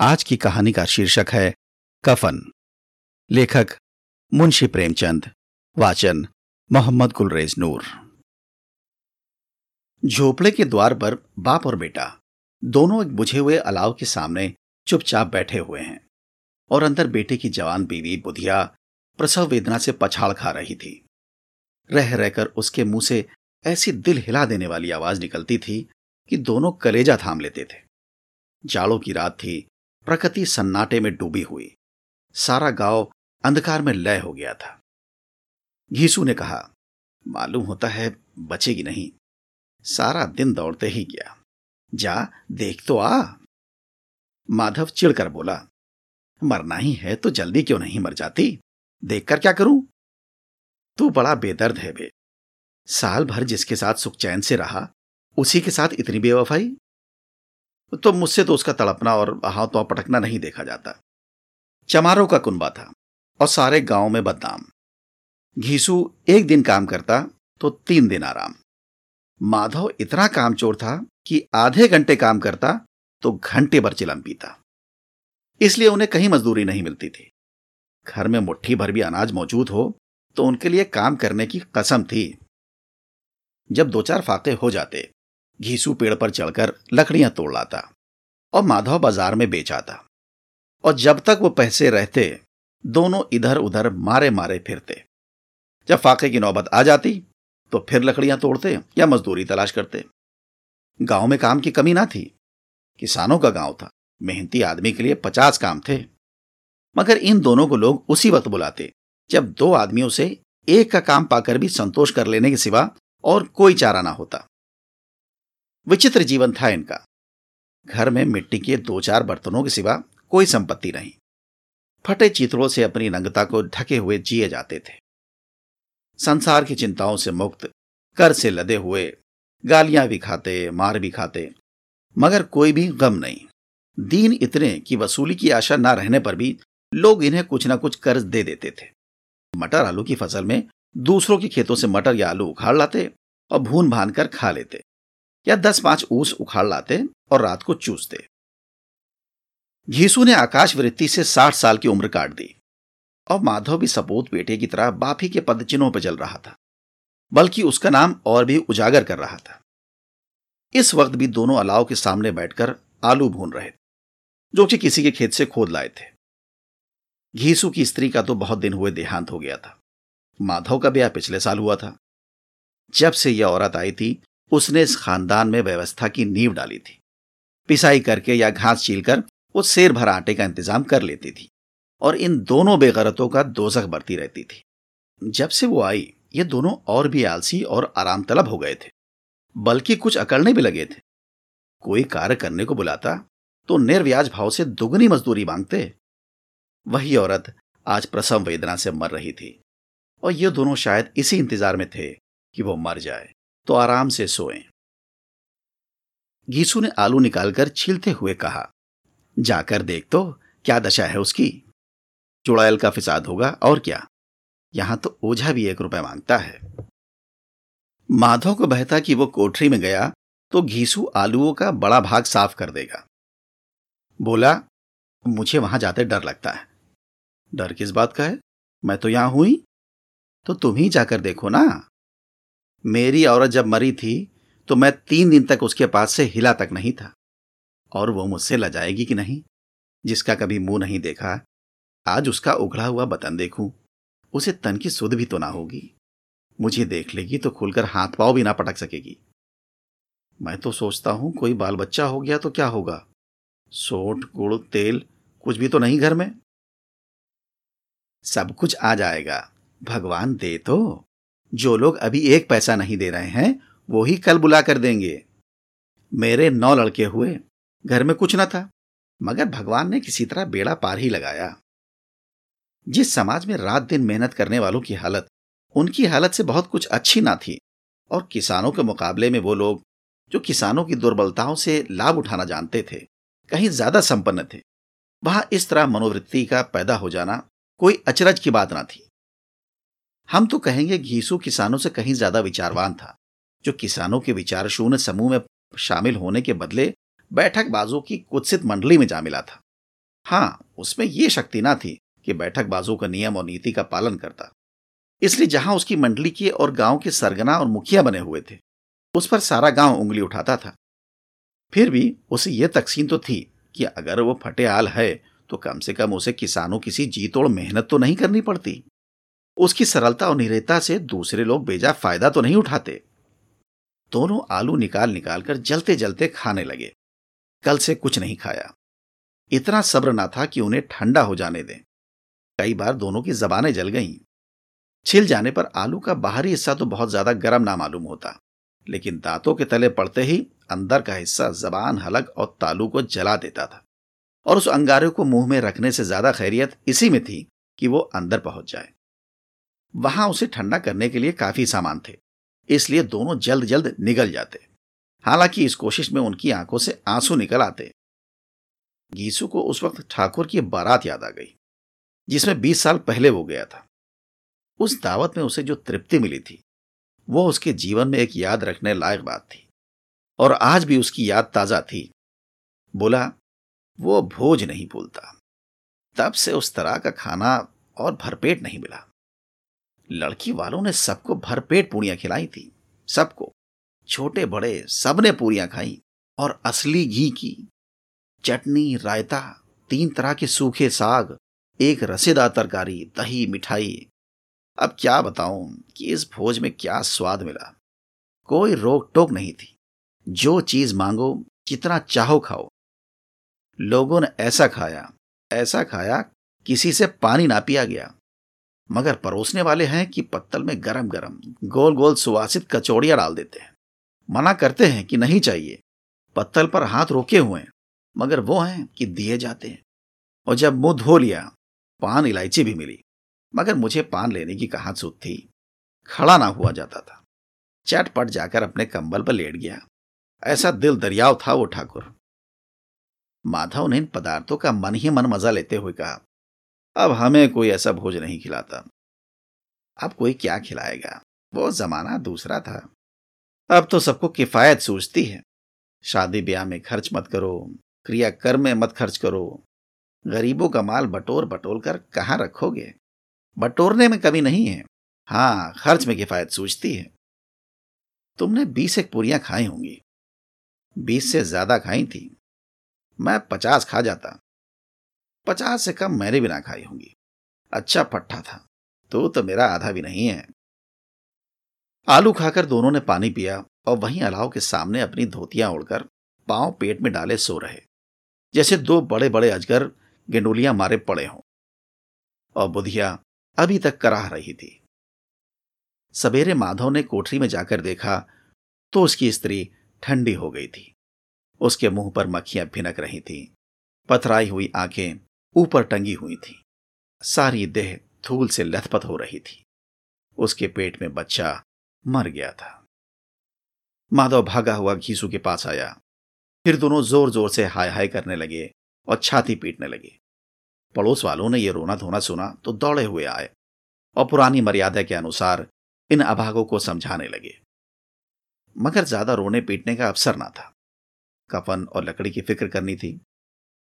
आज की कहानी का शीर्षक है कफन। लेखक मुंशी प्रेमचंद, वाचन मोहम्मद गुलरेज नूर। झोपड़े के द्वार पर बाप और बेटा दोनों एक बुझे हुए अलाव के सामने चुपचाप बैठे हुए हैं और अंदर बेटे की जवान बीवी बुधिया प्रसव वेदना से पछाड़ खा रही थी। रह रहकर उसके मुँह से ऐसी दिल हिला देने वाली आवाज़ निकलती थी कि दोनों कलेजा थाम लेते थे। जाड़ों की रात थी प्रकृति सन्नाटे में डूबी हुई। सारा गाँव अंधकार में लय हो गया था। घीसू ने कहा, मालूम होता है, बचेगी नहीं। सारा दिन दौड़ते ही गया। जा, देख तो आ। माधव चिढ़कर बोला, मरना ही है तो जल्दी क्यों नहीं मर जाती? देखकर क्या करूँ? तू बड़ा बेदर्द है बे। साल भर जिसके साथ सुखचैन से रहा, उसी के साथ इतनी बेवफाई? तो मुझसे तो उसका तड़पना और हाथ तो पटकना नहीं देखा जाता। चमारों का कुंबा था और सारे गाँव में बदनाम। घीसू एक दिन काम करता तो तीन दिन आराम। माधव इतना कामचोर था कि आधे घंटे काम करता तो घंटे भर चिलम पीता। इसलिए उन्हें कहीं मजदूरी नहीं मिलती थी। घर में मुट्ठी भर भी अनाज मौजूद हो तो उनके लिए काम करने की कसम थी। जब दो चार फाके हो जाते घीसू पेड़ पर चढ़कर लकड़ियाँ तोड़ लाता और माधव बाज़ार में बेच आता और जब तक वो पैसे रहते, दोनों इधर उधर मारे मारे फिरते। जब फाके की नौबत आ जाती तो फिर लकड़ियाँ तोड़ते या मजदूरी तलाश करते। गाँव में काम की कमी ना थी। किसानों का गाँव था। मेहनती आदमी के लिए पचास काम थे। मगर इन दोनों को लोग उसी वक्त बुलाते, जब दो आदमियों से एक का काम पाकर भी संतोष कर लेने के सिवा और कोई चारा ना होता। विचित्र जीवन था इनका। घर में मिट्टी के दो चार बर्तनों के सिवा कोई संपत्ति नहीं। फटे चित्रों से अपनी नंगता को ढके हुए जिए जाते थे। संसार की चिंताओं से मुक्त, कर से लदे हुए, गालियाँ भी खाते, मार भी खाते, मगर कोई भी गम नहीं। दीन इतने कि वसूली की आशा न रहने पर भी लोग इन्हें कुछ ना कुछ कर्ज दे देते थे। मटर आलू की फ़सल में दूसरों के खेतों से मटर या आलू उखाड़ लाते और भून भान कर खा लेते। या दस पाँच ऊस उखाड़ लाते और रात को चूसते। घीसू ने आकाश वृत्ति से साठ साल की उम्र काट दी और माधव भी सपूत बेटे की तरह बाफी के पद चिन्हों पर चल रहा था, बल्कि उसका नाम और भी उजागर कर रहा था। इस वक्त भी दोनों अलाव के सामने बैठकर आलू भून रहे जो कि किसी के खेत से खोद लाए थे। घीसू की स्त्री का तो बहुत दिन हुए देहांत हो गया था। माधव का ब्याह पिछले साल हुआ था। जब से यह औरत आई थी उसने इस खानदान में व्यवस्था की नींव डाली थी। पिसाई करके या घास छीलकर वो शेर भर आटे का इंतज़ाम कर लेती थी और इन दोनों बेगरतों का दोजख बढ़ती रहती थी। जब से वो आई, ये दोनों और भी आलसी और आराम तलब हो गए थे, बल्कि कुछ अकड़ने भी लगे थे। कोई कार्य करने को बुलाता तो निर्व्याज भाव से दुगनी मजदूरी मांगते। वही औरत आज प्रसव वेदना से मर रही थी और ये दोनों शायद इसी इंतज़ार में थे कि वो मर जाए। तो आराम से सोएँ। गीसू ने आलू निकालकर छीलते हुए कहा, जाकर देख तो क्या दशा है उसकी? चुड़ैल का फिसाद होगा और क्या? यहाँ तो ओझा भी एक रुपए माँगता है। माधव को बहता कि वो कोठरी में गया तो घीसू आलूओं का बड़ा भाग साफ़ कर देगा। बोला, मुझे वहाँ जाते डर लगता है। डर किस बात का है? मैं तो यहाँ हुई तो तुम ही जाकर देखो ना। मेरी औरत जब मरी थी तो मैं तीन दिन तक उसके पास से हिला तक नहीं था। और वो मुझसे लजाएगी कि नहीं? जिसका कभी मुँह नहीं देखा, आज उसका उघड़ा हुआ बतन देखूँ, उसे तन की सुध भी तो ना होगी। मुझे देख लेगी तो खुलकर हाथ पाव भी ना पटक सकेगी। मैं तो सोचता हूँ, कोई बाल बच्चा हो गया तो क्या होगा? सोट गुड़, तेल, कुछ भी तो नहीं घर में। सब कुछ आ जाएगा। भगवान दे तो। जो लोग अभी एक पैसा नहीं दे रहे हैं, वो ही कल बुला कर देंगे। मेरे नौ लड़के हुए, घर में कुछ न था, मगर भगवान ने किसी तरह बेड़ा पार ही लगाया। जिस समाज में रात दिन मेहनत करने वालों की हालत, उनकी हालत से बहुत कुछ अच्छी ना थी, और किसानों के मुकाबले में वो लोग, जो किसानों की दुर्बलताओं से लाभ उठाना जानते थे, कहीं ज़्यादा संपन्न थे। वहाँ इस तरह मनोवृत्ति का पैदा हो जाना कोई अचरज की बात ना थी। हम तो कहेंगे घीसू किसानों से कहीं ज़्यादा विचारवान था, जो किसानों के विचार शून्य समूह में शामिल होने के बदले बैठक बाजों की कुत्सित मंडली में जा मिला था। हाँ उसमें यह शक्ति ना थी कि बैठक बाजू का नियम और नीति का पालन करता। इसलिए जहाँ उसकी मंडली के और गाँव के सरगना और मुखिया बने हुए थे, उस पर सारा गाँव उंगली उठाता था। फिर भी उसे यह तकसीम तो थी कि अगर वो फटे आल है तो कम से कम उसे किसानों किसी जीतोड़ मेहनत तो नहीं करनी पड़ती। उसकी सरलता और निरेता से दूसरे लोग बेजा फ़ायदा तो नहीं उठाते। दोनों आलू निकाल निकाल कर जलते जलते खाने लगे। कल से कुछ नहीं खाया। इतना सब्र ना था कि उन्हें ठंडा हो जाने दें। कई बार दोनों की जबानें जल गईं। छिल जाने पर आलू का बाहरी हिस्सा तो बहुत ज़्यादा गर्म ना मालूम होता। लेकिन दांतों के तले पड़ते ही अंदर का हिस्सा जबान, हलक और तालू को जला देता था। और उस अंगारे को मुँह में रखने से ज़्यादा खैरियत इसी में थी कि वो अंदर पहुँच जाए। वहाँ उसे ठंडा करने के लिए काफ़ी सामान थे, इसलिए दोनों जल्द जल्द निकल जाते। हालाँकि इस कोशिश में उनकी आँखों से आँसू निकल आते। गीसू को उस वक्त ठाकुर की बारात याद आ गई, जिसमें बीस साल पहले वो गया था। उस दावत में उसे जो तृप्ति मिली थी, वो उसके जीवन में एक याद रखने लायक बात थी, और आज भी उसकी याद ताज़ा थी। बोला, वो भोज नहीं भूलता। तब से उस तरह का खाना और भरपेट नहीं मिला। लड़की वालों ने सबको भरपेट पूड़ियाँ खिलाई थी, सबको। छोटे बड़े सबने पूरियाँ खाई और असली घी की। चटनी, रायता, तीन तरह के सूखे साग, एक रसेदार तरकारी दही, मिठाई। अब क्या बताऊँ कि इस भोज में क्या स्वाद मिला। कोई रोक टोक नहीं थी। जो चीज़ मांगो, जितना चाहो खाओ। लोगों ने ऐसा खाया ऐसा खाया, किसी से पानी ना पिया गया। मगर परोसने वाले हैं कि पत्तल में गरम गरम गोल गोल सुवासित कचौड़ियाँ डाल देते हैं। मना करते हैं कि नहीं चाहिए। पत्तल पर हाथ रोके हुए हैं, मगर वो हैं कि दिए जाते हैं। और जब मुँह धो लिया, पान इलायची भी मिली, मगर मुझे पान लेने की कहा सूत थी। खड़ा ना हुआ जाता था। चटपट जाकर अपने कंबल पर लेट गया। ऐसा दिल दरियाव था वो ठाकुर। माधव ने इन पदार्थों का मन ही मन मज़ा लेते हुए कहा अब हमें कोई ऐसा भोज नहीं खिलाता। अब कोई क्या खिलाएगा? वो जमाना दूसरा था। अब तो सबको किफायत सूझती है। शादी ब्याह में खर्च मत करो क्रिया कर्म में मत खर्च करो। गरीबों का माल बटोर बटोर कर कहाँ रखोगे? बटोरने में कमी नहीं है। हाँ खर्च में किफायत सूझती है। तुमने बीस एक पूरियाँ खाई होंगी। बीस से ज़्यादा खाई थी। मैं पचास खा जाता। पचास से कम मैंने भी ना खाई होंगी। अच्छा पट्टा था। तो तो मेरा आधा भी नहीं है। आलू खाकर दोनों ने पानी पिया और वहीं अलाव के सामने अपनी धोतियाँ ओढ़कर पाँव पेट में डाले सो रहे। जैसे दो बड़े बड़े अजगर गेंडोलियाँ मारे पड़े हों। और बुधिया अभी तक कराह रही थी। सवेरे माधव ने कोठरी में जाकर देखा तो उसकी स्त्री ठंडी हो गई थी। उसके मुँह पर मक्खियाँ भिनक रही थीं। पथराई हुई आँखें ऊपर टंगी हुई थी। सारी देह धूल से लथपथ हो रही थी। उसके पेट में बच्चा मर गया था। माधव भागा हुआ घीसू के पास आया। फिर दोनों ज़ोर ज़ोर से हाय हाय करने लगे और छाती पीटने लगे। पड़ोस वालों ने यह रोना धोना सुना तो दौड़े हुए आए और पुरानी मर्यादा के अनुसार इन अभागों को समझाने लगे। मगर ज़्यादा रोने पीटने का अवसर ना था। कफन और लकड़ी की फ़िक्र करनी थी।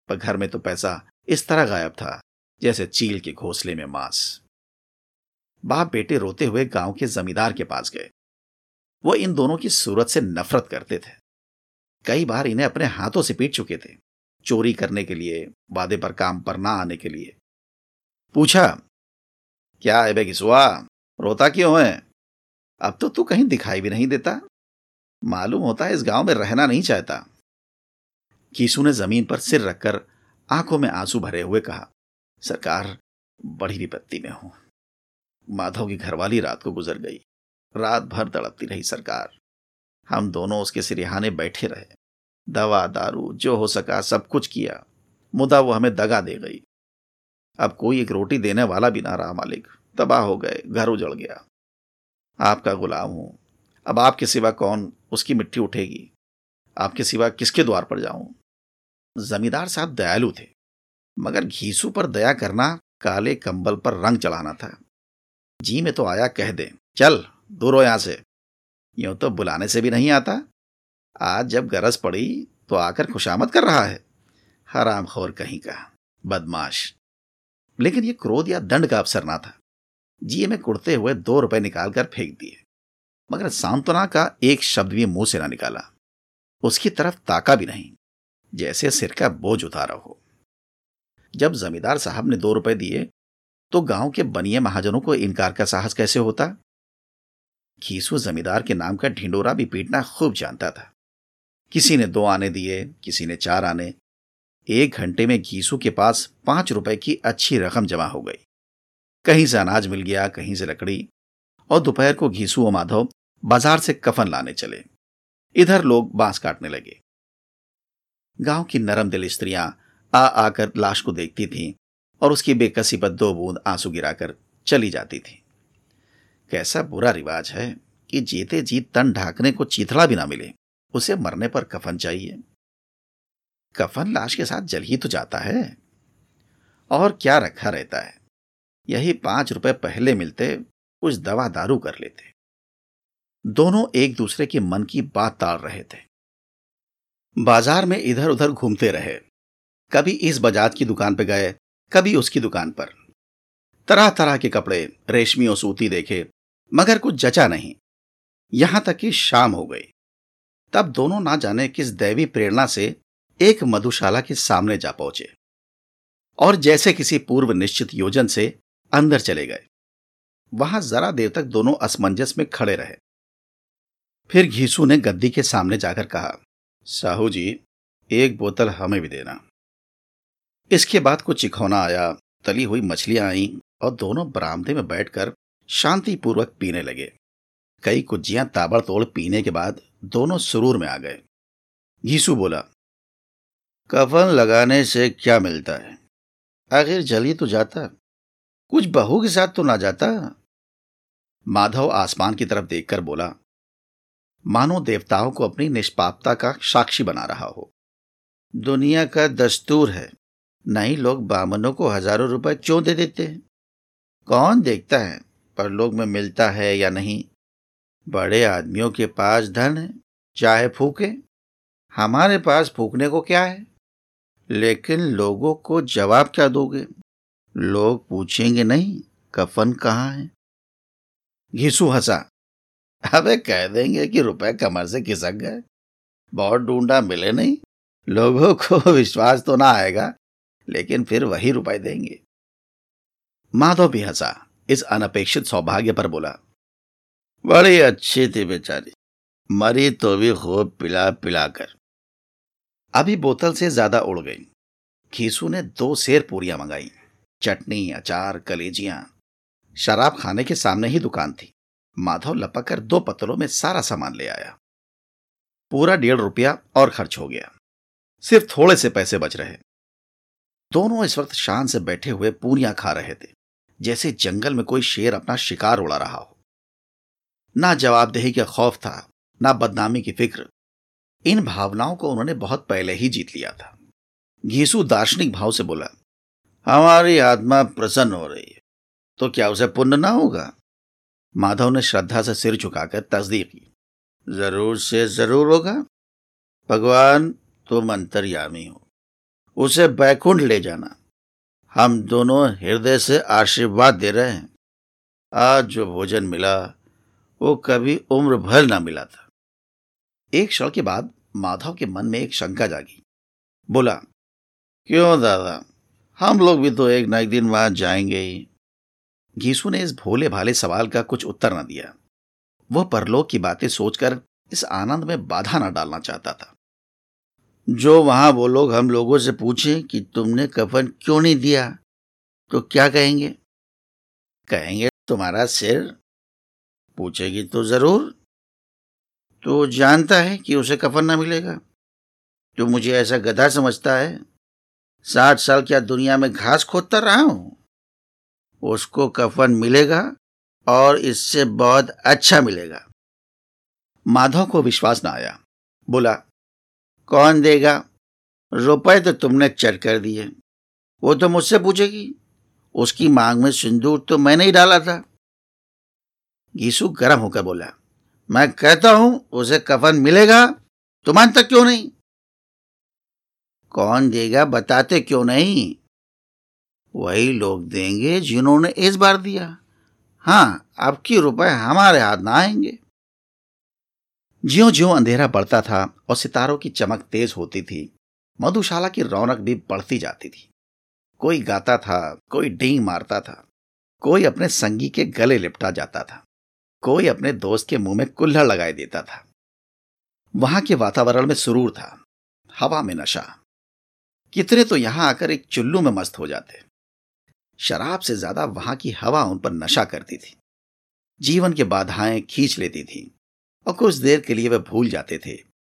पर घर में तो पैसा इस तरह गायब था, जैसे चील के घोंसले में मांस। बाप बेटे रोते हुए गाँव के जमींदार के पास गए। वो इन दोनों की सूरत से नफरत करते थे। कई बार इन्हें अपने हाथों से पीट चुके थे, चोरी करने के लिए, वादे पर काम पर ना आने के लिए। पूछा, क्या है बेगिसुआ रोता क्यों है? अब तो तू कहीं दिखाई भी नहीं देता। मालूम होता है इस गाँव में रहना नहीं चाहता। कीसू ने ज़मीन पर सिर रखकर आँखों में आँसू भरे हुए कहा, सरकार बड़ी विपत्ति में हूँ। माधव की घरवाली रात को गुजर गई। रात भर तड़पती रही सरकार। हम दोनों उसके सिरिहाने बैठे रहे। दवा, दारू, जो हो सका सब कुछ किया। मुदा वो हमें दगा दे गई। अब कोई एक रोटी देने वाला भी ना रहा मालिक। तबाह हो गए, घर उजड़ गया। आपका गुलाम हूँ। अब आपके सिवा कौन उसकी मिट्टी उठेगी? आपके सिवा किसके द्वार पर जाऊँ? जमींदार साहब दयालु थे, मगर घीसू पर दया करना काले कंबल पर रंग चढ़ाना था। जी में तो आया कह दे, चल, दूर हो यहाँ से। यूँ तो बुलाने से भी नहीं आता। आज जब गरज पड़ी तो आकर खुशामद कर रहा है। हराम खोर कहीं का, बदमाश। लेकिन यह क्रोध या दंड का अवसर ना था। जी में कुड़ते हुए दो रुपए निकालकर फेंक दिए, मगर सांत्वना का एक शब्द भी मुँह से ना निकाला। उसकी तरफ़ ताका भी नहीं। जैसे सिर का बोझ उतारा हो। जब जमींदार साहब ने दो रुपए दिए तो गाँव के बनिए महाजनों को इनकार का साहस कैसे होता? खीसू जमींदार के नाम का ढिंडोरा भी पीटना खूब जानता था। किसी ने दो आने दिए, किसी ने चार आने। एक घंटे में घीसू के पास पाँच रुपए की अच्छी रकम जमा हो गई। कहीं से अनाज मिल गया, कहीं से लकड़ी, और दोपहर को घीसू और माधव बाज़ार से कफन लाने चले। इधर लोग बाँस काटने लगे। गाँव की नरम दिल स्त्रियाँ आ आकर लाश को देखती थीं और उसकी बेकसी पर दो बूंद आँसू गिराकर चली जाती थी। कैसा बुरा रिवाज है कि जीते जीत तन ढाकने को चीथड़ा भी ना मिले। उसे मरने पर कफन चाहिए। कफन लाश के साथ जल ही तो जाता है। और क्या रखा रहता है? यही पाँच रुपए पहले मिलते, कुछ दवा दारू कर लेते। दोनों एक दूसरे के मन की बात ताड़ रहे थे। बाज़ार में इधर उधर घूमते रहे। कभी इस बजाज की दुकान पर गए, कभी उसकी दुकान पर। तरह तरह के कपड़े, रेशमी और सूती देखे, मगर कुछ जचा नहीं। यहाँ तक कि शाम हो गई। तब दोनों ना जाने किस दैवी प्रेरणा से एक मधुशाला के सामने जा पहुँचे। और जैसे किसी पूर्व निश्चित योजन से अंदर चले गए। वहाँ जरा देर तक दोनों असमंजस में खड़े रहे। फिर घीसू ने गद्दी के सामने जाकर कहा साहू जी, एक बोतल हमें भी देना। इसके बाद कुछ चिखौना आया, तली हुई मछलियाँ आई और दोनों बरामदे में बैठकर शांतिपूर्वक पीने लगे। कई कुज्जियाँ ताबड़तोड़ पीने के बाद दोनों सुरूर में आ गए। घीसू बोला, कफन लगाने से क्या मिलता है? आखिर जल तो जाता। कुछ बहू के साथ तो ना जाता? माधव आसमान की तरफ़ देखकर बोला मानो देवताओं को अपनी निष्पापता का साक्षी बना रहा हो। दुनिया का दस्तूर है। नहीं लोग बामनों को हज़ारों रुपए क्यों दे देते हैं? कौन देखता है परलोक में मिलता है या नहीं? बड़े आदमियों के पास धन है, चाहे फूके। हमारे पास फूकने को क्या है? लेकिन लोगों को जवाब क्या दोगे? लोग पूछेंगे नहीं, कफन कहाँ है? घिसू हंसा। अबे कह देंगे कि रुपए कमर से खिसक गए। बहुत ढूंढा, मिले नहीं। लोगों को विश्वास तो ना आएगा, लेकिन फिर वही रुपए देंगे। माधव भी हंसा, इस अनपेक्षित सौभाग्य पर बोला, बड़ी अच्छी थी बेचारी, मरी तो भी खूब पिला पिलाकर अभी बोतल से ज़्यादा उड़ गई। खीसू ने दो शेर पूरियाँ मंगाई, चटनी, अचार, कलेजियाँ। शराब खाने के सामने ही दुकान थी। माधव लपक कर दो पत्रों में सारा सामान ले आया। पूरा डेढ़ रुपया और खर्च हो गया। सिर्फ़ थोड़े से पैसे बच रहे। दोनों इस वक्त शान से बैठे हुए पूरियाँ खा रहे थे, जैसे जंगल में कोई शेर अपना शिकार उड़ा रहा हो। ना जवाबदेही का खौफ था, ना बदनामी की फ़िक्र। इन भावनाओं को उन्होंने बहुत पहले ही जीत लिया था। घीसू दार्शनिक भाव से बोला, हमारी आत्मा प्रसन्न हो रही है तो क्या उसे पुण्य ना होगा? माधव ने श्रद्धा से सिर झुकाकर तस्दीक की। ज़रूर से ज़रूर होगा। भगवान तुम अंतर्यामी हो। उसे बैकुंठ ले जाना। हम दोनों हृदय से आशीर्वाद दे रहे हैं। आज जो भोजन मिला, वो कभी उम्र भर ना मिला था। एक क्षण के बाद माधव के मन में एक शंका जागी। बोला, क्यों दादा? हम लोग भी तो एक न एक दिन वहाँ जाएँगे ही। घीसू ने इस भोले भाले सवाल का कुछ उत्तर न दिया। वह परलोक की बातें सोचकर इस आनंद में बाधा न डालना चाहता था। जो वहाँ वो लोग हम लोगों से पूछें कि तुमने कफन क्यों नहीं दिया तो क्या कहेंगे? कहेंगे, तुम्हारा सिर पूछेगी तो ज़रूर। तो जानता है कि उसे कफन ना मिलेगा। तो मुझे ऐसा गधा समझता है। साठ साल क्या दुनिया में घास खोदता रहा हूँ? उसको कफन मिलेगा और इससे बहुत अच्छा मिलेगा। माधव को विश्वास ना आया। बोला, कौन देगा? रुपए तो तुमने चट कर दिए। वो तो मुझसे पूछेगी। उसकी मांग में सिंदूर तो मैंने ही डाला था। गीसु गर्म होकर बोला, मैं कहता हूँ, उसे कफन मिलेगा? तो मानता क्यों नहीं? कौन देगा, बताते क्यों नहीं? वही लोग देंगे जिन्होंने इस बार दिया। हाँ अब की रुपए हमारे हाथ ना आएँगे। ज्यो ज्यो अंधेरा बढ़ता था और सितारों की चमक तेज होती थी, मधुशाला की रौनक भी बढ़ती जाती थी। कोई गाता था, कोई डींग मारता था, कोई अपने संगी के गले लिपटा जाता था, कोई अपने दोस्त के मुँह में कुल्हड़ लगाए देता था। वहाँ के वातावरण में सुरूर था, हवा में नशा। कितने तो यहाँ आकर एक चुल्लू में मस्त हो जाते। शराब से ज़्यादा वहाँ की हवा उन पर नशा करती थी। जीवन की बाधाएँ खींच लेती थी और कुछ देर के लिए वे भूल जाते थे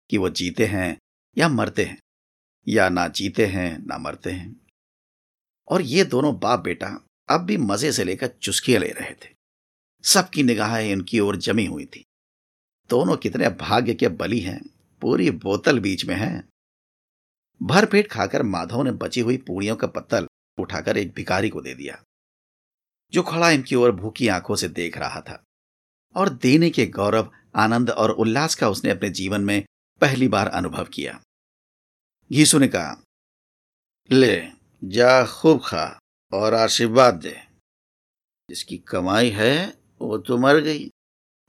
कि वो जीते हैं या मरते हैं, या ना जीते हैं, ना मरते हैं। और ये दोनों बाप बेटा अब भी मज़े से लेकर चुस्कियाँ ले रहे थे। सबकी निगाहें इनकी ओर जमी हुई थी। दोनों कितने भाग्य के बली हैं, पूरी बोतल बीच में है। भरपेट खाकर माधव ने बची हुई पूड़ियों का पत्तल उठाकर एक भिकारी को दे दिया, जो खड़ा इनकी ओर भूखी आँखों से देख रहा था। और देने के गौरव, आनंद और उल्लास का उसने अपने जीवन में पहली बार अनुभव किया। घीसु ने कहा, ले, जा खूब खा और आशीर्वाद दे। जिसकी कमाई है, वो तो मर गई,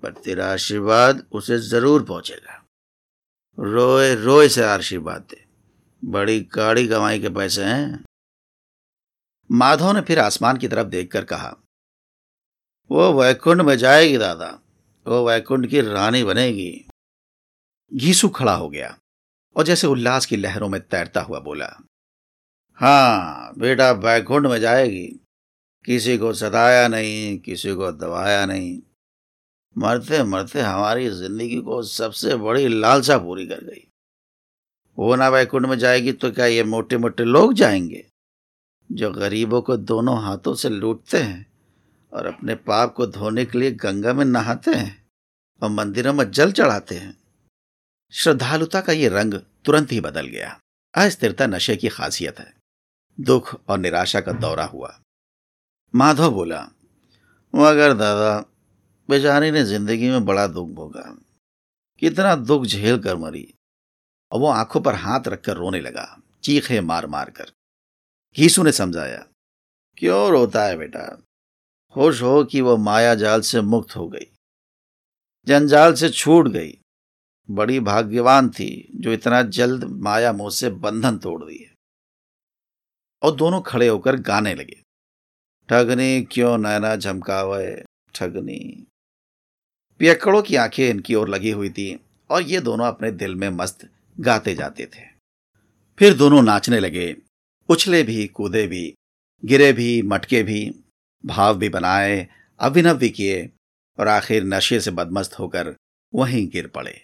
पर तेरा आशीर्वाद उसे ज़रूर पहुंचेगा। रोए रोए से आशीर्वाद दे। बड़ी गाड़ी कमाई के पैसे हैं। माधव ने फिर आसमान की तरफ़ देखकर कहा, वो वैकुंठ में जाएगी, दादा। वो वैकुंठ की रानी बनेगी। घीसू खड़ा हो गया और जैसे उल्लास की लहरों में तैरता हुआ बोला हाँ बेटा वैकुंठ में जाएगी। किसी को सताया नहीं, किसी को दबाया नहीं। मरते मरते हमारी ज़िंदगी को सबसे बड़ी लालसा पूरी कर गई। वो ना वैकुंठ में जाएगी तो क्या ये मोटे मोटे लोग जाएँगे? जो गरीबों को दोनों हाथों से लूटते हैं और अपने पाप को धोने के लिए गंगा में नहाते हैं और मंदिरों में जल चढ़ाते हैं। श्रद्धालुता का ये रंग तुरंत ही बदल गया। अस्थिरता नशे की खासियत है। दुख और निराशा का दौरा हुआ। माधव बोला, मगर दादा, बेचारी ने ज़िंदगी में बड़ा दुख भोगा। कितना दुख झेल कर मरी। और वो आँखों पर हाथ रखकर रोने लगा, चीखे मार मार कर। घीसू ने समझाया, क्यों रोता है बेटा? खुश हो कि वो माया जाल से मुक्त हो गई। जंजाल से छूट गई। बड़ी भाग्यवान थी जो इतना जल्द माया मोह से बंधन तोड़ दिए और दोनों खड़े होकर गाने लगे, ठगनी क्यों नैना झमकावे? ठगनी। पियक्कड़ों की आँखें इनकी ओर लगी हुई थी और ये दोनों अपने दिल में मस्त गाते जाते थे। फिर दोनों नाचने लगे उछले भी, कूदे भी, गिरे भी, मटके भी, भाव भी बनाए, अभिनव भी किए और आखिर नशे से बदमस्त होकर वहीं गिर पड़े।